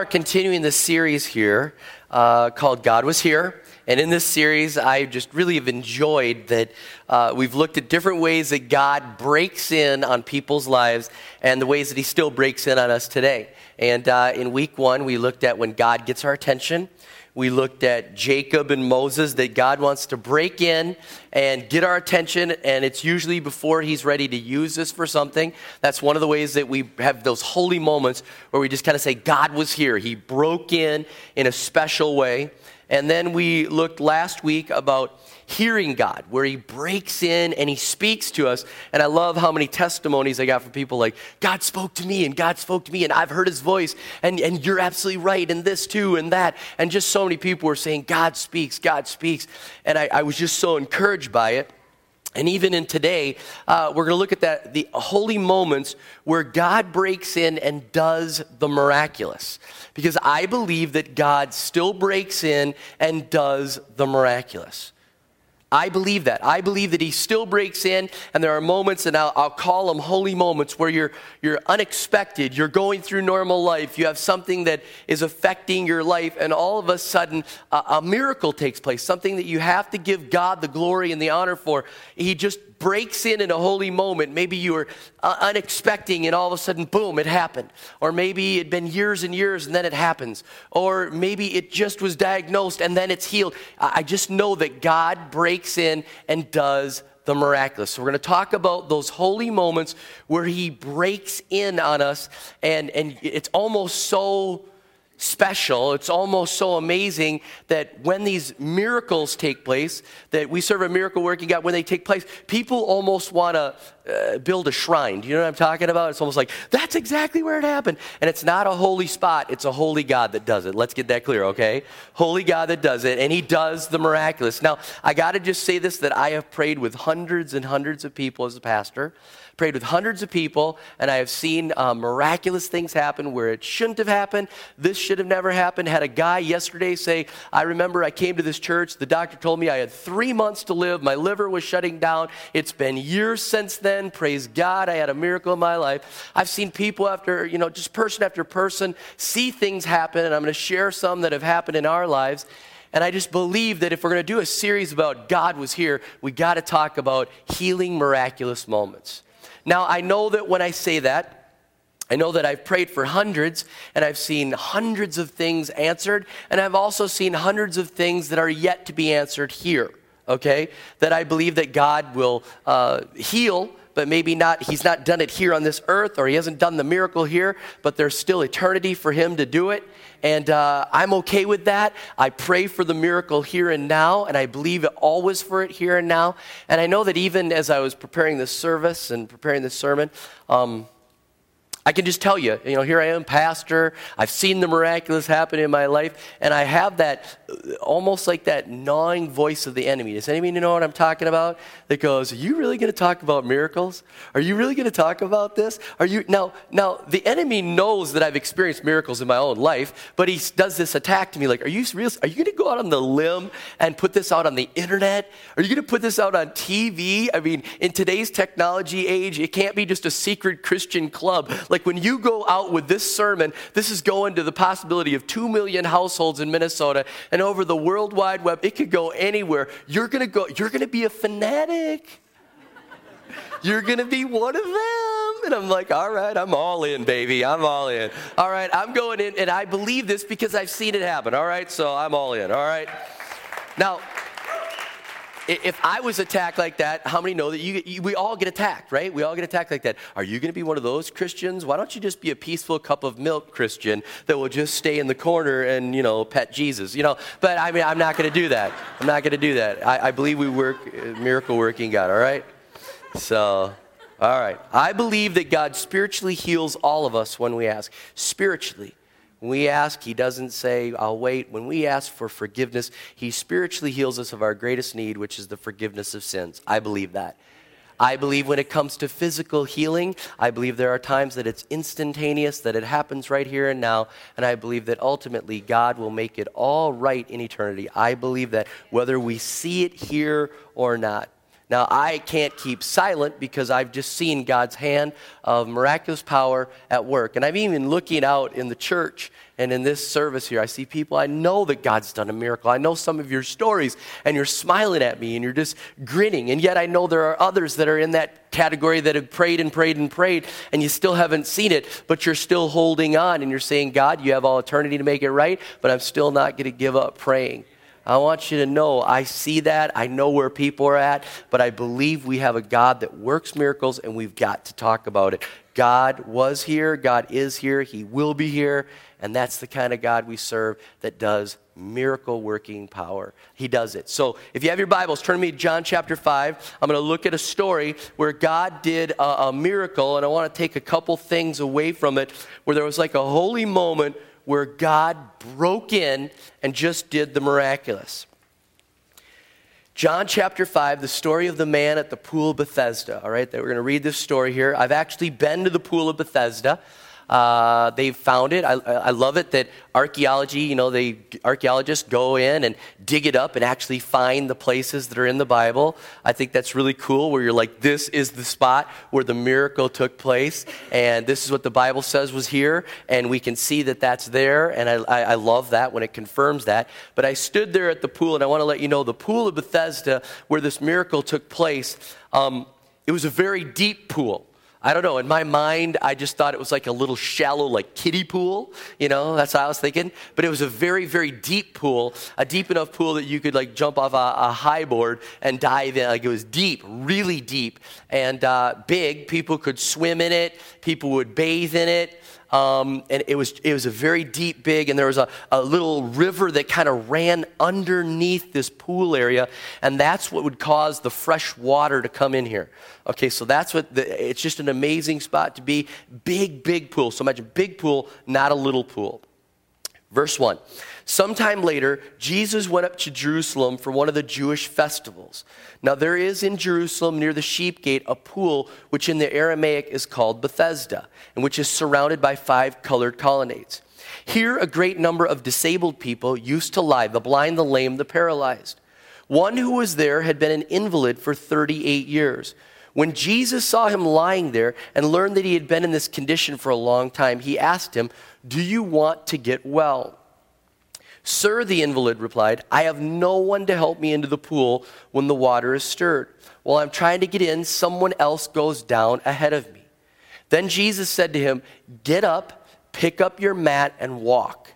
Are continuing this series here uh, called God Was Here. And in this series, I just really have enjoyed that uh, we've looked at different ways that God breaks in on people's lives and the ways that He still breaks in on us today. And uh, in week one, we looked at when God gets our attention. We looked at Jacob and Moses, that God wants to break in and get our attention, and it's usually before he's ready to use us for something. That's one of the ways that we have those holy moments where we just kind of say, God was here. He broke in in a special way. And then we looked last week about hearing God, where He breaks in and He speaks to us. And I love how many testimonies I got from people like, God spoke to me and God spoke to me and I've heard His voice and, and you're absolutely right and this too and that. And just so many people were saying, God speaks, God speaks. And I, I was just so encouraged by it. And even in today, uh, we're going to look at that the holy moments where God breaks in and does the miraculous. Because I believe that God still breaks in and does the miraculous. I believe that. I believe that he still breaks in, and there are moments, and I'll, I'll, call them holy moments, where you're, you're unexpected. You're going through normal life. You have something that is affecting your life, and all of a sudden, a, a miracle takes place, something that you have to give God the glory and the honor for. He just breaks in in a holy moment. Maybe you were uh, unexpecting and all of a sudden, boom, it happened. Or maybe it'd been years and years and then it happens. Or maybe it just was diagnosed and then it's healed. I just know that God breaks in and does the miraculous. So we're going to talk about those holy moments where he breaks in on us and, and it's almost so special. It's almost so amazing that when these miracles take place, that we serve a miracle working God, when they take place, people almost want to uh, build a shrine. Do you know what I'm talking about? It's almost like, that's exactly where it happened. And it's not a holy spot, it's a holy God that does it. Let's get that clear, okay? Holy God that does it, and He does the miraculous. Now, I got to just say this that I have prayed with hundreds and hundreds of people as a pastor prayed with hundreds of people, and I have seen uh, miraculous things happen where it shouldn't have happened. This should have never happened. Had a guy yesterday say, I remember I came to this church. The doctor told me I had three months to live. My liver was shutting down. It's been years since then. Praise God, I had a miracle in my life. I've seen people after, you know, just person after person see things happen, and I'm going to share some that have happened in our lives. And I just believe that if we're going to do a series about God was here, we got to talk about healing miraculous moments. Now, I know that when I say that, I know that I've prayed for hundreds and I've seen hundreds of things answered, and I've also seen hundreds of things that are yet to be answered here, okay? That I believe that God will uh, heal, but maybe not, He's not done it here on this earth, or He hasn't done the miracle here, but there's still eternity for Him to do it. And uh, I'm okay with that. I pray for the miracle here and now, and I believe always for it here and now. And I know that even as I was preparing this service and preparing this sermon, um, I can just tell you, you know, here I am, pastor. I've seen the miraculous happen in my life, and I have that almost like that gnawing voice of the enemy. Does anybody know what I'm talking about? That goes, "Are you really going to talk about miracles? Are you really going to talk about this? Are you now? Now the enemy knows that I've experienced miracles in my own life, but he does this attack to me. Like, are you real? Are you going to go out on the limb and put this out on the internet? Are you going to put this out on TV? I mean, in today's technology age, it can't be just a secret Christian club like when you go out with this sermon, this is going to the possibility of 2 million households in Minnesota and over the World Wide Web. It could go anywhere. You're going to go, you're going to be a fanatic. You're going to be one of them. And I'm like, all right, I'm all in, baby. I'm all in. All right, I'm going in. And I believe this because I've seen it happen. All right, so I'm all in. All right. Now, if I was attacked like that, how many know that you, you, we all get attacked, right? We all get attacked like that. Are you going to be one of those Christians? Why don't you just be a peaceful cup of milk Christian that will just stay in the corner and, you know, pet Jesus, you know? But I mean, I'm not going to do that. I'm not going to do that. I, I believe we work, miracle working God, all right? So, all right. I believe that God spiritually heals all of us when we ask. Spiritually. When we ask, He doesn't say, I'll wait. When we ask for forgiveness, He spiritually heals us of our greatest need, which is the forgiveness of sins. I believe that. I believe when it comes to physical healing, I believe there are times that it's instantaneous, that it happens right here and now, and I believe that ultimately God will make it all right in eternity. I believe that whether we see it here or not. Now, I can't keep silent because I've just seen God's hand of miraculous power at work. And I'm even looking out in the church and in this service here. I see people, I know that God's done a miracle. I know some of your stories, and you're smiling at me and you're just grinning. And yet, I know there are others that are in that category that have prayed and prayed and prayed, and you still haven't seen it, but you're still holding on and you're saying, God, you have all eternity to make it right, but I'm still not going to give up praying. I want you to know I see that. I know where people are at, but I believe we have a God that works miracles and we've got to talk about it. God was here, God is here, He will be here, and that's the kind of God we serve that does miracle working power. He does it. So if you have your Bibles, turn to me to John chapter 5. I'm going to look at a story where God did a, a miracle, and I want to take a couple things away from it where there was like a holy moment where God broke in and just did the miraculous. John chapter 5, the story of the man at the pool of Bethesda. All right, we're going to read this story here. I've actually been to the pool of Bethesda. Uh, they've found it. I, I love it that archaeology, you know, they archaeologists go in and dig it up and actually find the places that are in the Bible. I think that's really cool. Where you're like, this is the spot where the miracle took place, and this is what the Bible says was here, and we can see that that's there. And I, I, I love that when it confirms that. But I stood there at the pool, and I want to let you know the pool of Bethesda, where this miracle took place. Um, it was a very deep pool. I don't know. In my mind, I just thought it was like a little shallow, like kiddie pool. You know, that's what I was thinking. But it was a very, very deep pool, a deep enough pool that you could like jump off a, a high board and dive in. Like it was deep, really deep, and uh, big. People could swim in it. People would bathe in it. Um, and it was, it was a very deep, big, and there was a, a little river that kind of ran underneath this pool area, and that's what would cause the fresh water to come in here. Okay, so that's what, the, it's just an amazing spot to be. Big, big pool. So imagine big pool, not a little pool. Verse 1. Sometime later, Jesus went up to Jerusalem for one of the Jewish festivals. Now, there is in Jerusalem near the sheep gate a pool which in the Aramaic is called Bethesda, and which is surrounded by five colored colonnades. Here, a great number of disabled people used to lie the blind, the lame, the paralyzed. One who was there had been an invalid for 38 years. When Jesus saw him lying there and learned that he had been in this condition for a long time, he asked him, Do you want to get well? Sir, the invalid replied, I have no one to help me into the pool when the water is stirred. While I'm trying to get in, someone else goes down ahead of me. Then Jesus said to him, Get up, pick up your mat, and walk.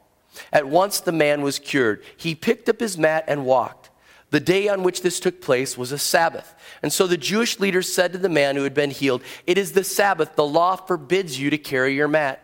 At once the man was cured. He picked up his mat and walked. The day on which this took place was a Sabbath. And so the Jewish leaders said to the man who had been healed, It is the Sabbath. The law forbids you to carry your mat.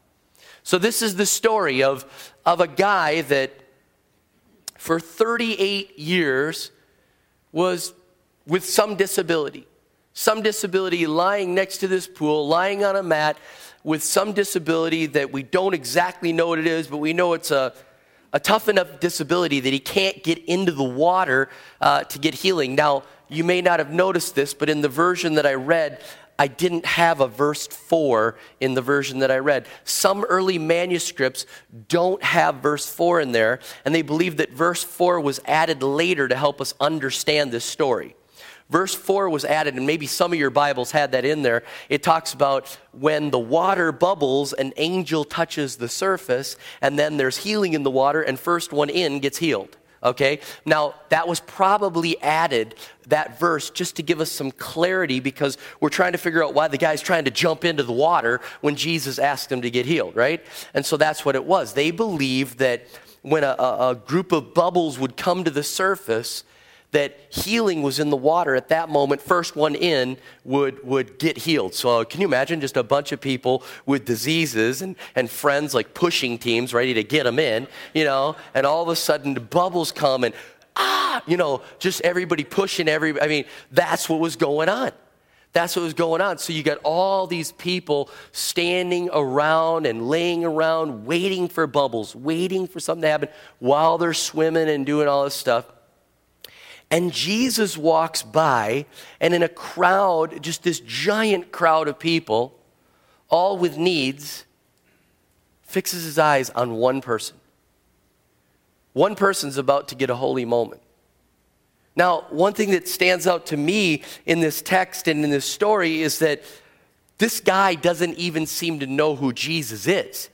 So, this is the story of, of a guy that for 38 years was with some disability. Some disability lying next to this pool, lying on a mat with some disability that we don't exactly know what it is, but we know it's a, a tough enough disability that he can't get into the water uh, to get healing. Now, you may not have noticed this, but in the version that I read, I didn't have a verse 4 in the version that I read. Some early manuscripts don't have verse 4 in there, and they believe that verse 4 was added later to help us understand this story. Verse 4 was added, and maybe some of your Bibles had that in there. It talks about when the water bubbles, an angel touches the surface, and then there's healing in the water, and first one in gets healed okay? Now, that was probably added, that verse, just to give us some clarity because we're trying to figure out why the guy's trying to jump into the water when Jesus asked him to get healed, right? And so that's what it was. They believed that when a, a group of bubbles would come to the surface, that healing was in the water at that moment. First one in would, would get healed. So, uh, can you imagine just a bunch of people with diseases and, and friends like pushing teams ready to get them in, you know? And all of a sudden, the bubbles come and ah, you know, just everybody pushing every, I mean, that's what was going on. That's what was going on. So you got all these people standing around and laying around, waiting for bubbles, waiting for something to happen while they're swimming and doing all this stuff. And Jesus walks by, and in a crowd, just this giant crowd of people, all with needs, fixes his eyes on one person. One person's about to get a holy moment. Now, one thing that stands out to me in this text and in this story is that this guy doesn't even seem to know who Jesus is.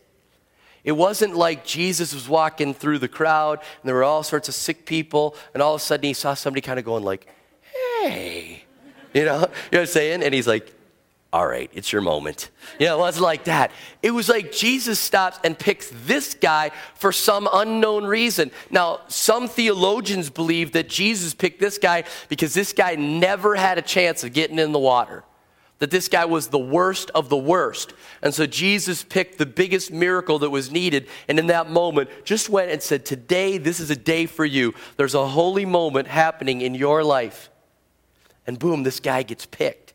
It wasn't like Jesus was walking through the crowd and there were all sorts of sick people, and all of a sudden he saw somebody kind of going like, "Hey," you know, you know what I'm saying? And he's like, all right, it's your moment. You know, it wasn't like that. It was like Jesus stops and picks this guy for some unknown reason. Now, some theologians believe that Jesus picked this guy because this guy never had a chance of getting in the water. That this guy was the worst of the worst. And so Jesus picked the biggest miracle that was needed. And in that moment, just went and said, Today, this is a day for you. There's a holy moment happening in your life. And boom, this guy gets picked.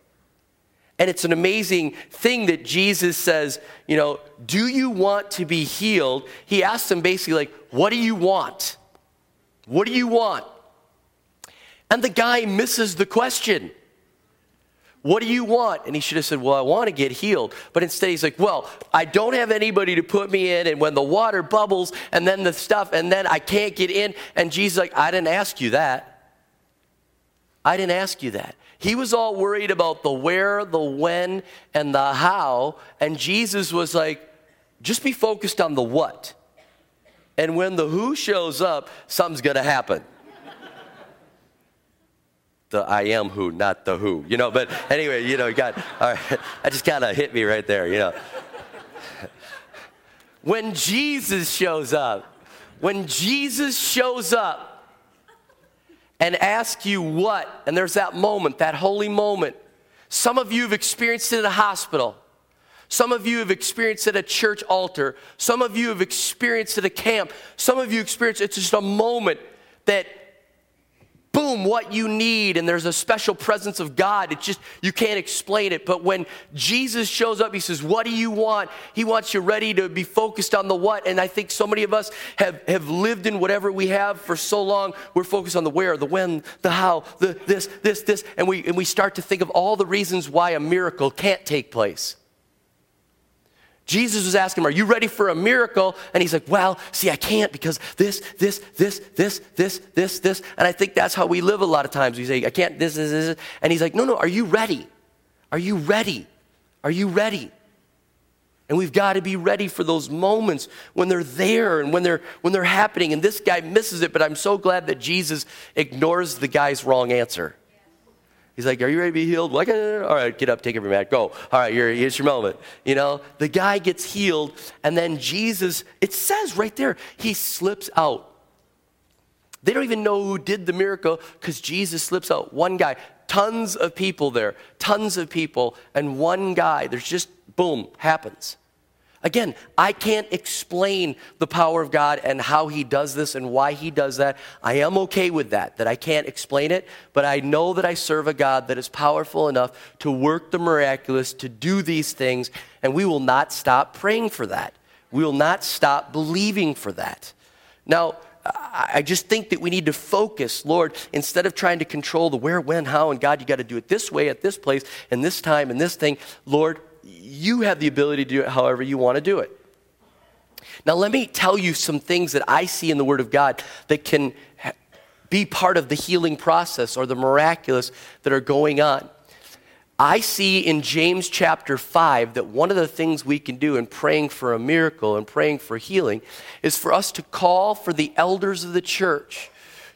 And it's an amazing thing that Jesus says, you know, do you want to be healed? He asks him basically, like, what do you want? What do you want? And the guy misses the question. What do you want? And he should have said, Well, I want to get healed. But instead, he's like, Well, I don't have anybody to put me in. And when the water bubbles and then the stuff, and then I can't get in. And Jesus, like, I didn't ask you that. I didn't ask you that. He was all worried about the where, the when, and the how. And Jesus was like, just be focused on the what. And when the who shows up, something's going to happen. The I am who, not the who, you know. But anyway, you know, you got, all right, that just kind of hit me right there, you know. when Jesus shows up, when Jesus shows up, and ask you what, and there's that moment, that holy moment. Some of you have experienced it in a hospital. Some of you have experienced it at a church altar. Some of you have experienced it at a camp. Some of you experience it's just a moment that boom, what you need, and there's a special presence of God. It's just, you can't explain it. But when Jesus shows up, he says, What do you want? He wants you ready to be focused on the what. And I think so many of us have, have lived in whatever we have for so long. We're focused on the where, the when, the how, the this, this, this. And we, and we start to think of all the reasons why a miracle can't take place. Jesus was asking him, Are you ready for a miracle? And he's like, Well, see, I can't because this, this, this, this, this, this, this. And I think that's how we live a lot of times. We say, I can't, this, this, this. And he's like, No, no, are you ready? Are you ready? Are you ready? And we've got to be ready for those moments when they're there and when they're, when they're happening. And this guy misses it, but I'm so glad that Jesus ignores the guy's wrong answer. He's like, Are you ready to be healed? Like, all right, get up, take every mat, go. All right, here's your moment. You know, the guy gets healed, and then Jesus, it says right there, he slips out. They don't even know who did the miracle because Jesus slips out. One guy, tons of people there, tons of people, and one guy, there's just boom, happens. Again, I can't explain the power of God and how He does this and why He does that. I am okay with that, that I can't explain it, but I know that I serve a God that is powerful enough to work the miraculous, to do these things, and we will not stop praying for that. We will not stop believing for that. Now, I just think that we need to focus, Lord, instead of trying to control the where, when, how, and God, you got to do it this way, at this place, and this time, and this thing. Lord, you have the ability to do it however you want to do it. Now, let me tell you some things that I see in the Word of God that can be part of the healing process or the miraculous that are going on. I see in James chapter 5 that one of the things we can do in praying for a miracle and praying for healing is for us to call for the elders of the church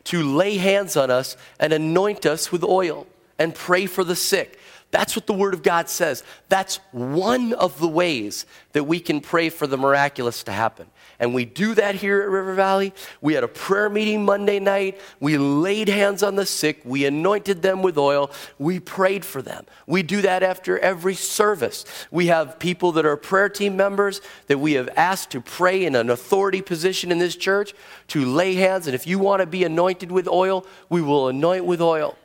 to lay hands on us and anoint us with oil and pray for the sick. That's what the Word of God says. That's one of the ways that we can pray for the miraculous to happen. And we do that here at River Valley. We had a prayer meeting Monday night. We laid hands on the sick. We anointed them with oil. We prayed for them. We do that after every service. We have people that are prayer team members that we have asked to pray in an authority position in this church to lay hands. And if you want to be anointed with oil, we will anoint with oil.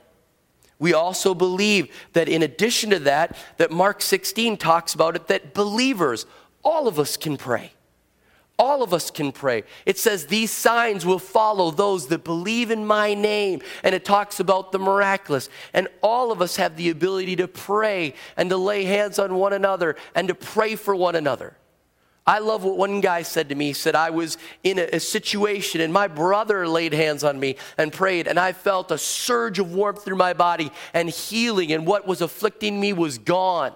We also believe that in addition to that, that Mark 16 talks about it, that believers, all of us can pray. All of us can pray. It says, These signs will follow those that believe in my name. And it talks about the miraculous. And all of us have the ability to pray and to lay hands on one another and to pray for one another. I love what one guy said to me. He said, I was in a, a, situation and my brother laid hands on me and prayed, and I felt a surge of warmth through my body and healing, and what was afflicting me was gone.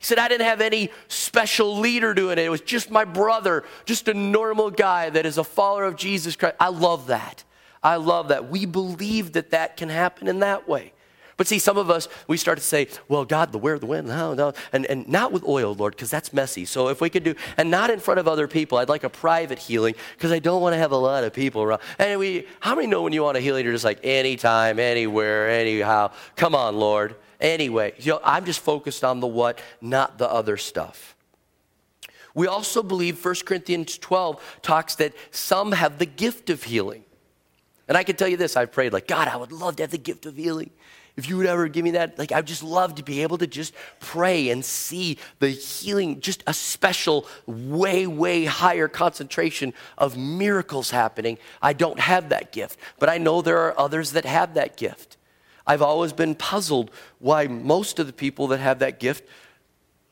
He said, I didn't have any special leader doing it. It was just my brother, just a normal guy that is a follower of Jesus Christ. I love that. I love that. We believe that that can happen in that way. But see, some of us, we start to say, well, God, the where, the when, no, no, and, and not with oil, Lord, because that's messy. So if we could do, and not in front of other people, I'd like a private healing because I don't want to have a lot of people around. And we, how many know when you want a healing, you're just like, anytime, anywhere, anyhow. Come on, Lord. Anyway, you know, I'm just focused on the what, not the other stuff. We also believe 1 Corinthians 12 talks that some have the gift of healing. And I can tell you this I've prayed, like, God, I would love to have the gift of healing if you would ever give me that, like, I'd just love to be able to just pray and see the healing, just a special, way, way higher concentration of miracles happening. I don't have that gift, but I know there are others that have that gift. I've always been puzzled why most of the people that have that gift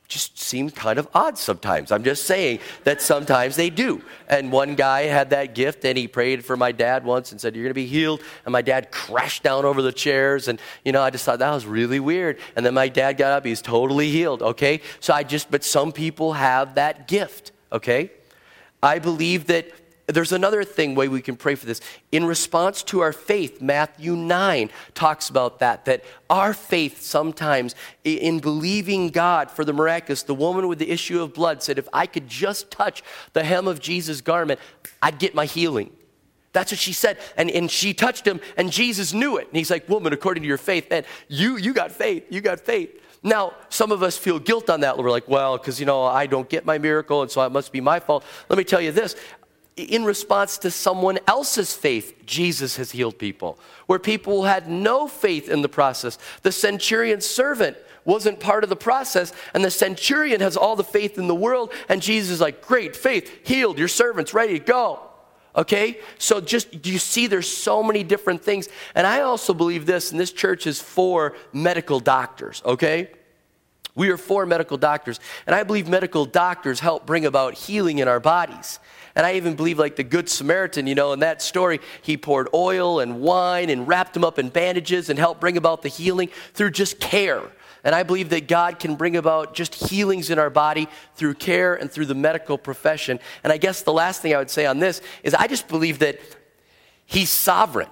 just seem kind of odd sometimes. I'm just saying that sometimes they do. And one guy had that gift and he prayed for my dad once and said, You're going to be healed. And my dad crashed down over the chairs. And, you know, I just thought that was really weird. And then my dad got up, he's totally healed, okay? So I just, but some people have that gift, okay? I believe that there's another thing way we can pray for this. In response to our faith, Matthew 9 talks about that, that our faith sometimes in believing God for the miraculous, the woman with the issue of blood said, if I could just touch the hem of Jesus' garment, I'd get my healing. That's what she said. And, and she touched him, and Jesus knew it. And he's like, Woman, according to your faith, man, you, you got faith. You got faith. Now, some of us feel guilt on that. We're like, well, because, you know, I don't get my miracle, and so it must be my fault. Let me tell you this in response to someone else's faith, Jesus has healed people. Where people had no faith in the process. The centurion's servant wasn't part of the process, and the centurion has all the faith in the world, and Jesus is like, Great faith, healed, your servant's ready to go. Okay? So just you see there's so many different things. And I also believe this, and this church is for medical doctors, okay? We are for medical doctors. And I believe medical doctors help bring about healing in our bodies. And I even believe, like the Good Samaritan, you know, in that story, he poured oil and wine and wrapped them up in bandages and helped bring about the healing through just care. And I believe that God can bring about just healings in our body through care and through the medical profession. And I guess the last thing I would say on this is I just believe that He's sovereign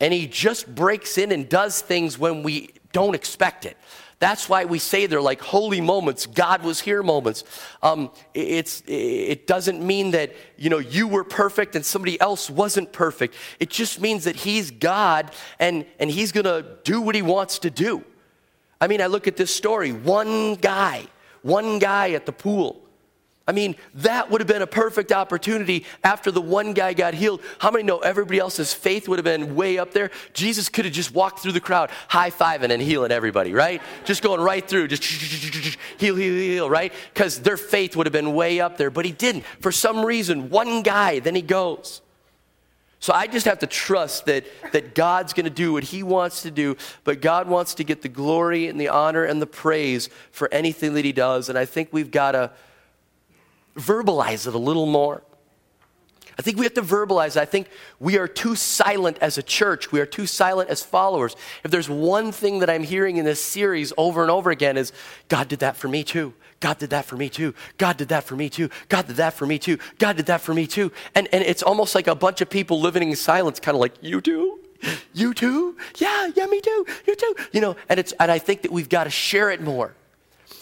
and He just breaks in and does things when we don't expect it. That's why we say they're like holy moments, God was here moments. Um, it's, it doesn't mean that you know you were perfect and somebody else wasn't perfect. It just means that He's God and, and He's gonna do what He wants to do. I mean, I look at this story one guy, one guy at the pool I mean, that would have been a perfect opportunity after the one guy got healed. How many know everybody else's faith would have been way up there? Jesus could have just walked through the crowd, high fiving and healing everybody, right? Just going right through, just heal, heal, heal, right? Because their faith would have been way up there, but he didn't. For some reason, one guy, then he goes. So I just have to trust that, that God's going to do what He wants to do, but God wants to get the glory and the honor and the praise for anything that He does. And I think we've got to verbalize it a little more. I think we have to verbalize. I think we are too silent as a church. We are too silent as followers. If there's one thing that I'm hearing in this series over and over again is God did that for me too. God did that for me too. God did that for me too. God did that for me too. God did that for me too. And, and it's almost like a bunch of people living in silence, kind of like, you too. You too? Yeah, yeah, me too. You too. You know, and it's and I think that we've got to share it more.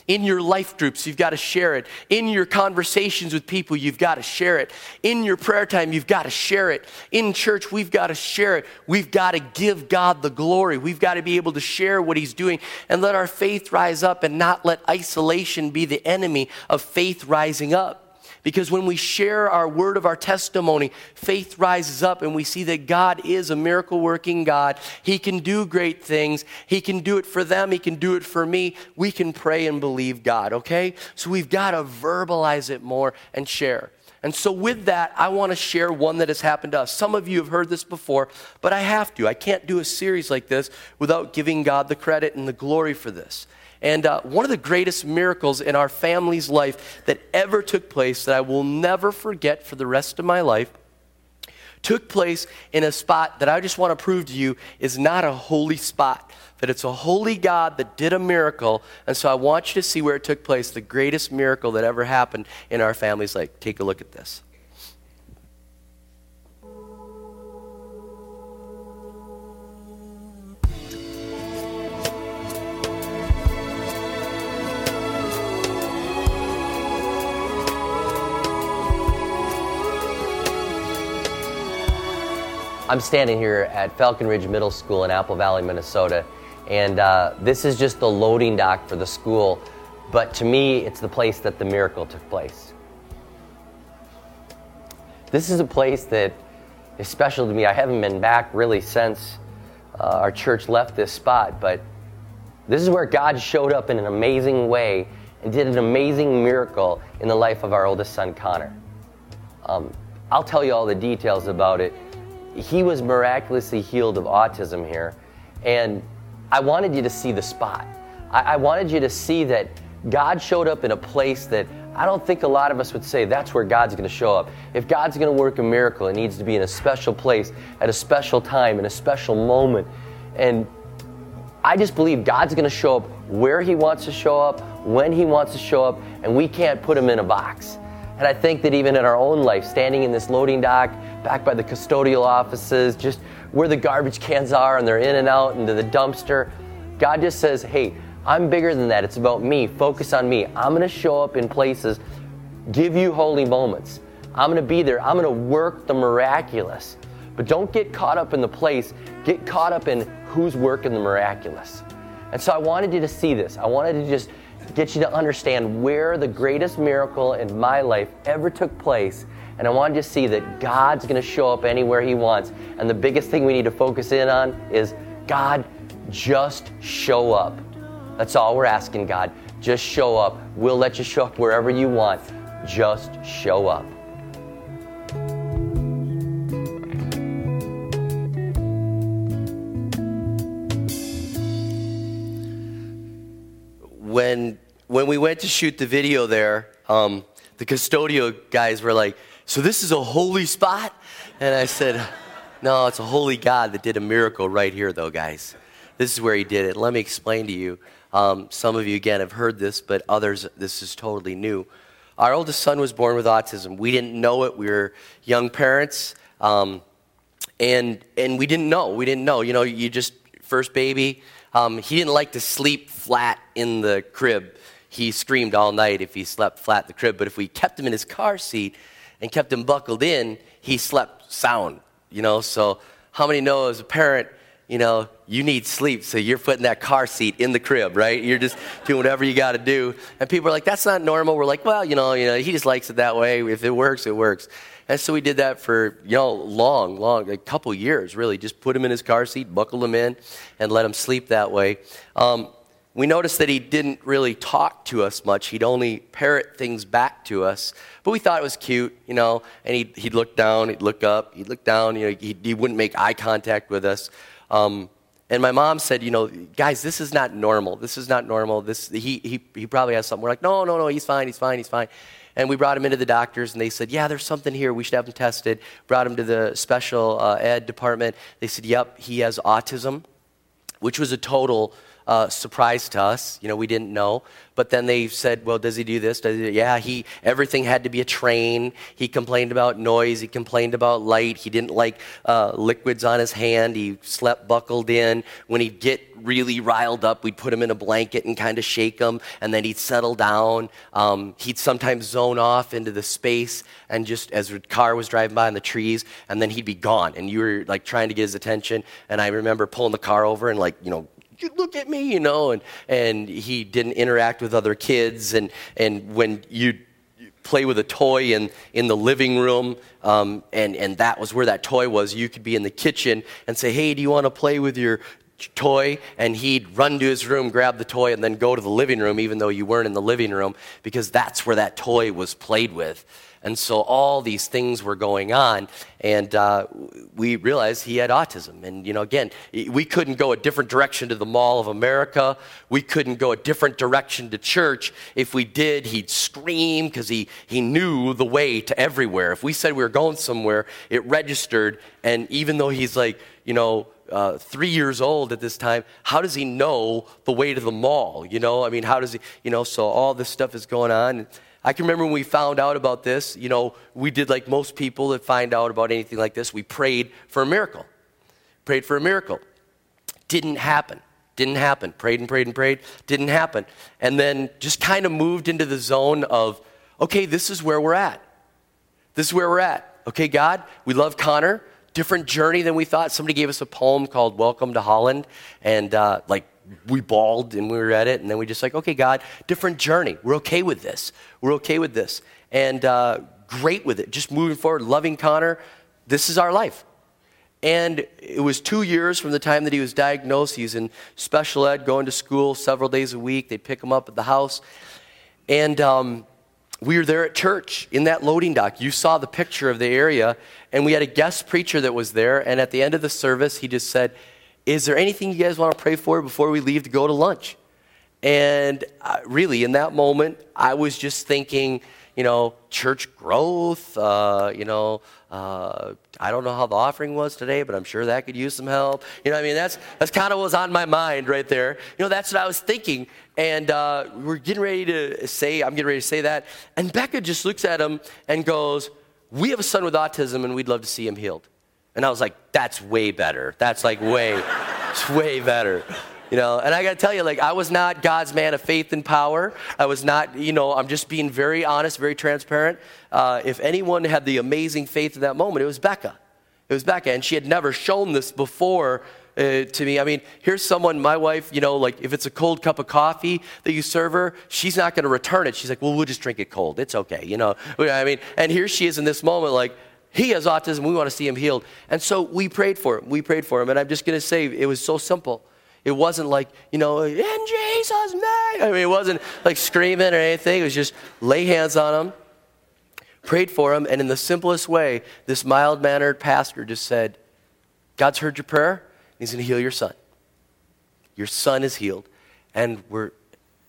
In your life groups, you've got to share it. In your conversations with people, you've got to share it. In your prayer time, you've got to share it. In church, we've got to share it. We've got to give God the glory. We've got to be able to share what He's doing and let our faith rise up and not let isolation be the enemy of faith rising up. Because when we share our word of our testimony, faith rises up and we see that God is a miracle working God. He can do great things. He can do it for them. He can do it for me. We can pray and believe God, okay? So we've got to verbalize it more and share. And so, with that, I want to share one that has happened to us. Some of you have heard this before, but I have to. I can't do a series like this without giving God the credit and the glory for this. And uh, one of the greatest miracles in our family's life that ever took place that I will never forget for the rest of my life took place in a spot that I just want to prove to you is not a holy spot, that it's a holy God that did a miracle. And so I want you to see where it took place, the greatest miracle that ever happened in our family's life. Take a look at this. I'm standing here at Falcon Ridge Middle School in Apple Valley, Minnesota, and uh, this is just the loading dock for the school, but to me, it's the place that the miracle took place. This is a place that is special to me. I haven't been back really since uh, our church left this spot, but this is where God showed up in an amazing way and did an amazing miracle in the life of our oldest son, Connor. Um, I'll tell you all the details about it he was miraculously healed of autism here. And I wanted you to see the spot. I, I, wanted you to see that God showed up in a place that I don't think a lot of us would say that's where God's going to show up. If God's going to work a miracle, it needs to be in a special place, at a special time, in a special moment. And I just believe God's going to show up where He wants to show up, when He wants to show up, and we can't put Him in a box. And I think that even in our own life, standing in this loading dock, back by the custodial offices, just where the garbage cans are and they're in and out into the dumpster. God just says, hey, I'm bigger than that. It's about me. Focus on me. I'm going to show up in places, give you holy moments. I'm going to be there. I'm going to work the miraculous. But don't get caught up in the place. Get caught up in who's working the miraculous. And so I wanted you to see this. I wanted to just get you to understand where the greatest miracle in my life ever took place and I wanted you to see that God's going to show up anywhere He wants. And the biggest thing we need to focus in on is God, just show up. That's all we're asking, God. Just show up. We'll let you show up wherever you want. Just show up. When, when we went to shoot the video there, um, the custodial guys were like, so this is a holy spot? And I said, No, it's a holy God that did a miracle right here, though, guys. This is where he did it. Let me explain to you. Um, some of you, again, have heard this, but others, this is totally new. Our oldest son was born with autism. We didn't know it. We were young parents, um, and, and we didn't know. We didn't know. You know, you just, first baby, um, he didn't like to sleep flat in the crib. He screamed all night if he slept flat in the crib. But if we kept him in his car seat, and kept him buckled in, he slept sound, you know. So, how many know as a parent, you know, you need sleep, so you're putting that car seat in the crib, right? You're just doing whatever you got to do. And people are like, that's not normal. We're like, well, you know, you know, he just likes it that way. If it works, it works. And so we did that for, you know, long, long, a couple years, really. Just put him in his car seat, buckled him in, and let him sleep that way. Um, we noticed that he didn't really talk to us much. He'd only parrot things back to us. But we thought it was cute, you know, and he'd, he'd look down, he'd look up, he'd look down, you know, he, he wouldn't make eye contact with us. Um, and my mom said, you know, guys, this is not normal. This is not normal. This, he, he, he probably has something. We're like, no, no, no, he's fine, he's fine, he's fine. And we brought him into the doctors, and they said, yeah, there's something here. We should have him tested. Brought him to the special uh, ed department. They said, yep, he has autism, which was a total uh, surprise to us. You know, we didn't know. But then they said, well, does he do this? Does he, yeah, he, everything had to be a train. He complained about noise. He complained about light. He didn't like uh, liquids on his hand. He slept buckled in. When he'd get really riled up, we'd put him in a blanket and kind of shake him, and then he'd settle down. Um, he'd sometimes zone off into the space, and just as the car was driving by in the trees, and then he'd be gone. And you were like trying to get his attention. And I remember pulling the car over and like, you know, look at me, you know, and, and he didn't interact with other kids. And, and when you play with a toy in, in the living room, um, and, and that was where that toy was, you could be in the kitchen and say, hey, do you want to play with your toy? And he'd run to his room, grab the toy, and then go to the living room, even though you weren't in the living room, because that's where that toy was played with. And so all these things were going on, and uh, we realized he had autism. And, you know, again, we couldn't go a different direction to the Mall of America. We couldn't go a different direction to church. If we did, he'd scream because he, he knew the way to everywhere. If we said we were going somewhere, it registered. And even though he's like, you know, uh, three years old at this time, how does he know the way to the mall? You know, I mean, how does he, you know, so all this stuff is going on. I can remember when we found out about this, you know, we did like most people that find out about anything like this. We prayed for a miracle. Prayed for a miracle. Didn't happen. Didn't happen. Prayed and prayed and prayed. Didn't happen. And then just kind of moved into the zone of, okay, this is where we're at. This is where we're at. Okay, God, we love Connor. Different journey than we thought. Somebody gave us a poem called Welcome to Holland. And uh, like we bawled and we were at it, and then we just like, okay, God, different journey. We're okay with this. We're okay with this, and uh, great with it. Just moving forward, loving Connor. This is our life. And it was two years from the time that he was diagnosed. He's in special ed, going to school several days a week. They'd pick him up at the house. And um, we were there at church in that loading dock. You saw the picture of the area. And we had a guest preacher that was there. And at the end of the service, he just said, is there anything you guys want to pray for before we leave to go to lunch? And uh, really, in that moment, I was just thinking, you know, church growth, uh, you know, uh, I don't know how the offering was today, but I'm sure that could use some help. You know, I mean, that's, that's kind of what was on my mind right there. You know, that's what I was thinking. And uh, we're getting ready to say, I'm getting ready to say that. And Becca just looks at him and goes, We have a son with autism, and we'd love to see him healed. And I was like, that's way better. That's like way, it's way better. You know, and I got to tell you, like, I was not God's man of faith and power. I was not, you know, I'm just being very honest, very transparent. Uh, if anyone had the amazing faith in that moment, it was Becca. It was Becca, and she had never shown this before uh, to me. I mean, here's someone, my wife, you know, like if it's a cold cup of coffee that you serve her, she's not going to return it. She's like, well, we'll just drink it cold. It's okay, you know. I mean, and here she is in this moment, like, he has autism. We want to see him healed. And so we prayed for him. We prayed for him. And I'm just going to say it was so simple. It wasn't like, you know, in Jesus' name. I mean, it wasn't like screaming or anything. It was just lay hands on him, prayed for him, and in the simplest way, this mild mannered pastor just said, God's heard your prayer. He's going to heal your son. Your son is healed. And we're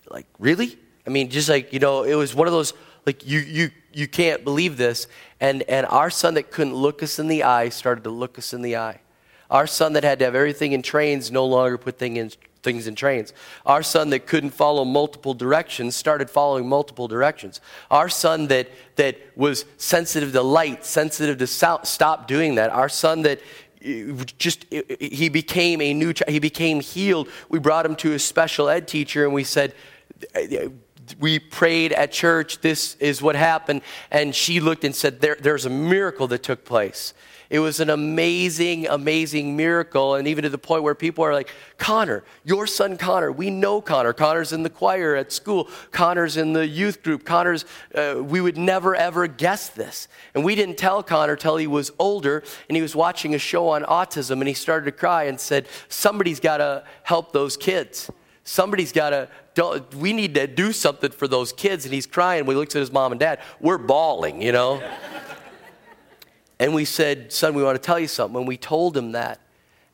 like, really? I mean, just like, you know, it was one of those, like, you, you, you can't believe this. And, and our son that couldn't look us in the eye started to look us in the eye. Our son that had to have everything in trains no longer put thing in, things in trains. Our son that couldn't follow multiple directions started following multiple directions. Our son that, that was sensitive to light, sensitive to sound, stop doing that. Our son that eh, just eh, eh, he became a new he became healed we brought him to a special ed teacher and we said we prayed at church, this is what happened. And she looked and said, there, There's a miracle that took place. It was an amazing, amazing miracle. And even to the point where people are like, Connor, your son Connor, we know Connor. Connor's in the choir at school, Connor's in the youth group. Connor's, uh, we would never ever guess this. And we didn't tell Connor till he was older and he was watching a show on autism and he started to cry and said, Somebody's got to help those kids somebody's got to we need to do something for those kids. And he's crying. We looked at his mom and dad. We're bawling you know? And we said son we want to tell you something. And we told him that.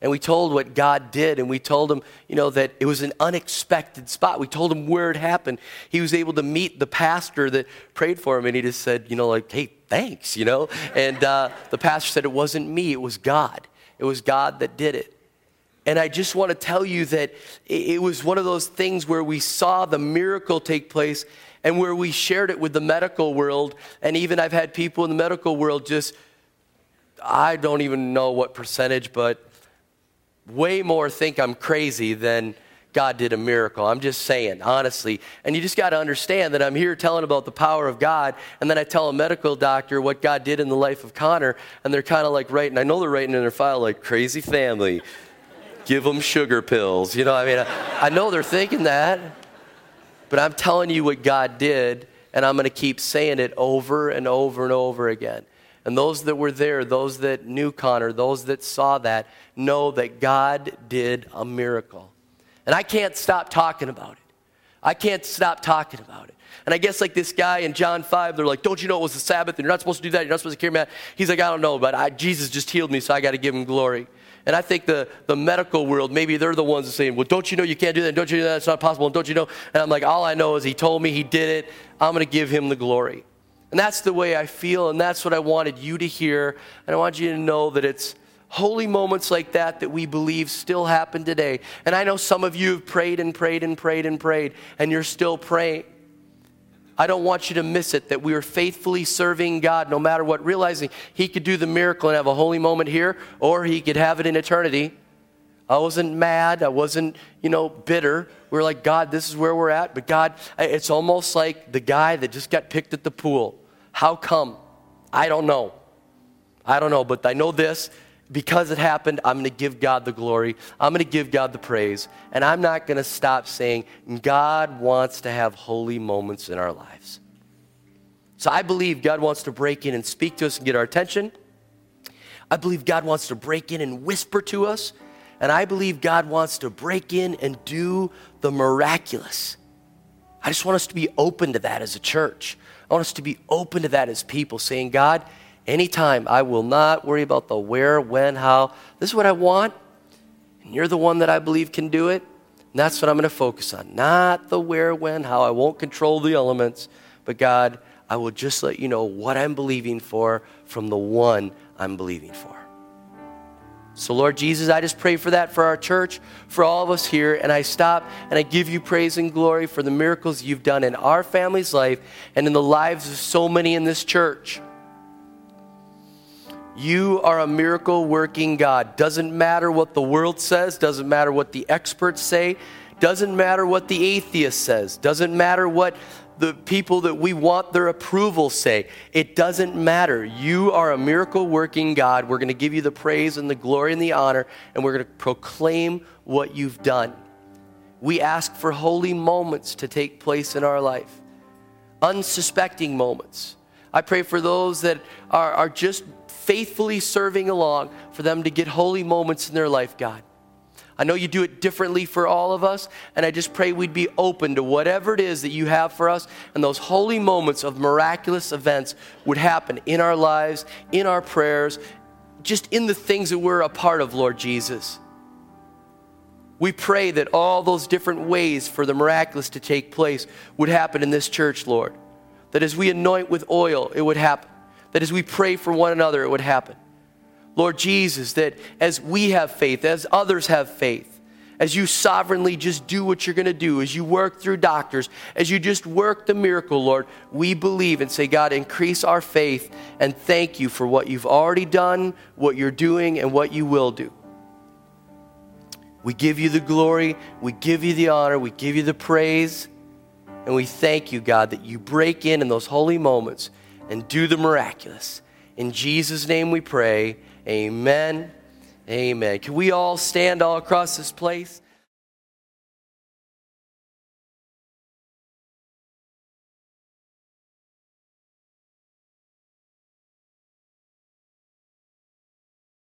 And we told what god did. And we told him you know that it was an unexpected spot. We told him where it happened. He was able to meet the pastor that prayed for him. And he just said you know like hey thanks you know? And uh, the pastor said it wasn't me. It was god. It was god that did it And I just want to tell you that it was one of those things where we saw the miracle take place and where we shared it with the medical world. And even I've had people in the medical world just, I don't even know what percentage, but way more think I'm crazy than God did a miracle. I'm just saying, honestly. And you just got to understand that I'm here telling about the power of God, and then I tell a medical doctor what God did in the life of Connor, and they're kind of like writing, I know they're writing in their file like crazy family. Give them sugar pills. You know, I mean, I, I know they're thinking that, but I'm telling you what God did, and I'm going to keep saying it over and over and over again. And those that were there, those that knew Connor, those that saw that, know that God did a miracle. And I can't stop talking about it. I can't stop talking about it. And I guess like this guy in John 5, they're like, don't you know it was the Sabbath and you're not supposed to do that, you're not supposed to carry mat. He's like, I don't know, but I, Jesus just healed me, so I got to give him glory. And I think the, the medical world, maybe they're the ones that say, well, don't you know you can't do that? Don't you know that's not possible. And don't you know? And I'm like, all I know is he told me he did it. I'm going to give him the glory. And that's the way I feel, and that's what I wanted you to hear. And I want you to know that it's holy moments like that that we believe still happen today. And I know some of you have prayed and prayed and prayed and prayed, and you're still praying. I don't want you to miss it that we are faithfully serving God no matter what, realizing He could do the miracle and have a holy moment here, or He could have it in eternity. I wasn't mad. I wasn't, you know, bitter. We are like, God, this is where we're at. But God, it's almost like the guy that just got picked at the pool. How come? I don't know. I don't know, but I know this. Because it happened, I'm going to give God the glory. I'm going to give God the praise. And I'm not going to stop saying, God wants to have holy moments in our lives. So I believe God wants to break in and speak to us and get our attention. I believe God wants to break in and whisper to us. And I believe God wants to break in and do the miraculous. I just want us to be open to that as a church. I want us to be open to that as people, saying, God, anytime I will not worry about the where, when, how. This is what I want, and you're the one that I believe can do it. And that's what I'm going to focus on. Not the where, when, how. I won't control the elements, but God, I will just let you know what I'm believing for from the one I'm believing for. So, Lord Jesus, I just pray for that for our church, for all of us here. And I stop and I give you praise and glory for the miracles you've done in our family's life and in the lives of so many in this church. You are a miracle working God. Doesn't matter what the world says, doesn't matter what the experts say, doesn't matter what the atheist says, doesn't matter what the people that we want their approval say. It doesn't matter. You are a miracle working God. We're going to give you the praise and the glory and the honor, and we're going to proclaim what you've done. We ask for holy moments to take place in our life, unsuspecting moments. I pray for those that are, are just faithfully serving along, for them to get holy moments in their life, God. I know you do it differently for all of us, and I just pray we'd be open to whatever it is that you have for us, and those holy moments of miraculous events would happen in our lives, in our prayers, just in the things that we're a part of, Lord Jesus. We pray that all those different ways for the miraculous to take place would happen in this church, Lord. That as we anoint with oil, it would happen. That as we pray for one another, it would happen. Lord Jesus, that as we have faith, as others have faith, as you sovereignly just do what you're going to do, as you work through doctors, as you just work the miracle, Lord, we believe and say, God, increase our faith and thank you for what you've already done, what you're doing, and what you will do. We give you the glory, we give you the honor, we give you the praise, and we thank you, God, that you break in in those holy moments and do the miraculous. In Jesus' name we pray. Amen. Amen. Can we all stand all across this place?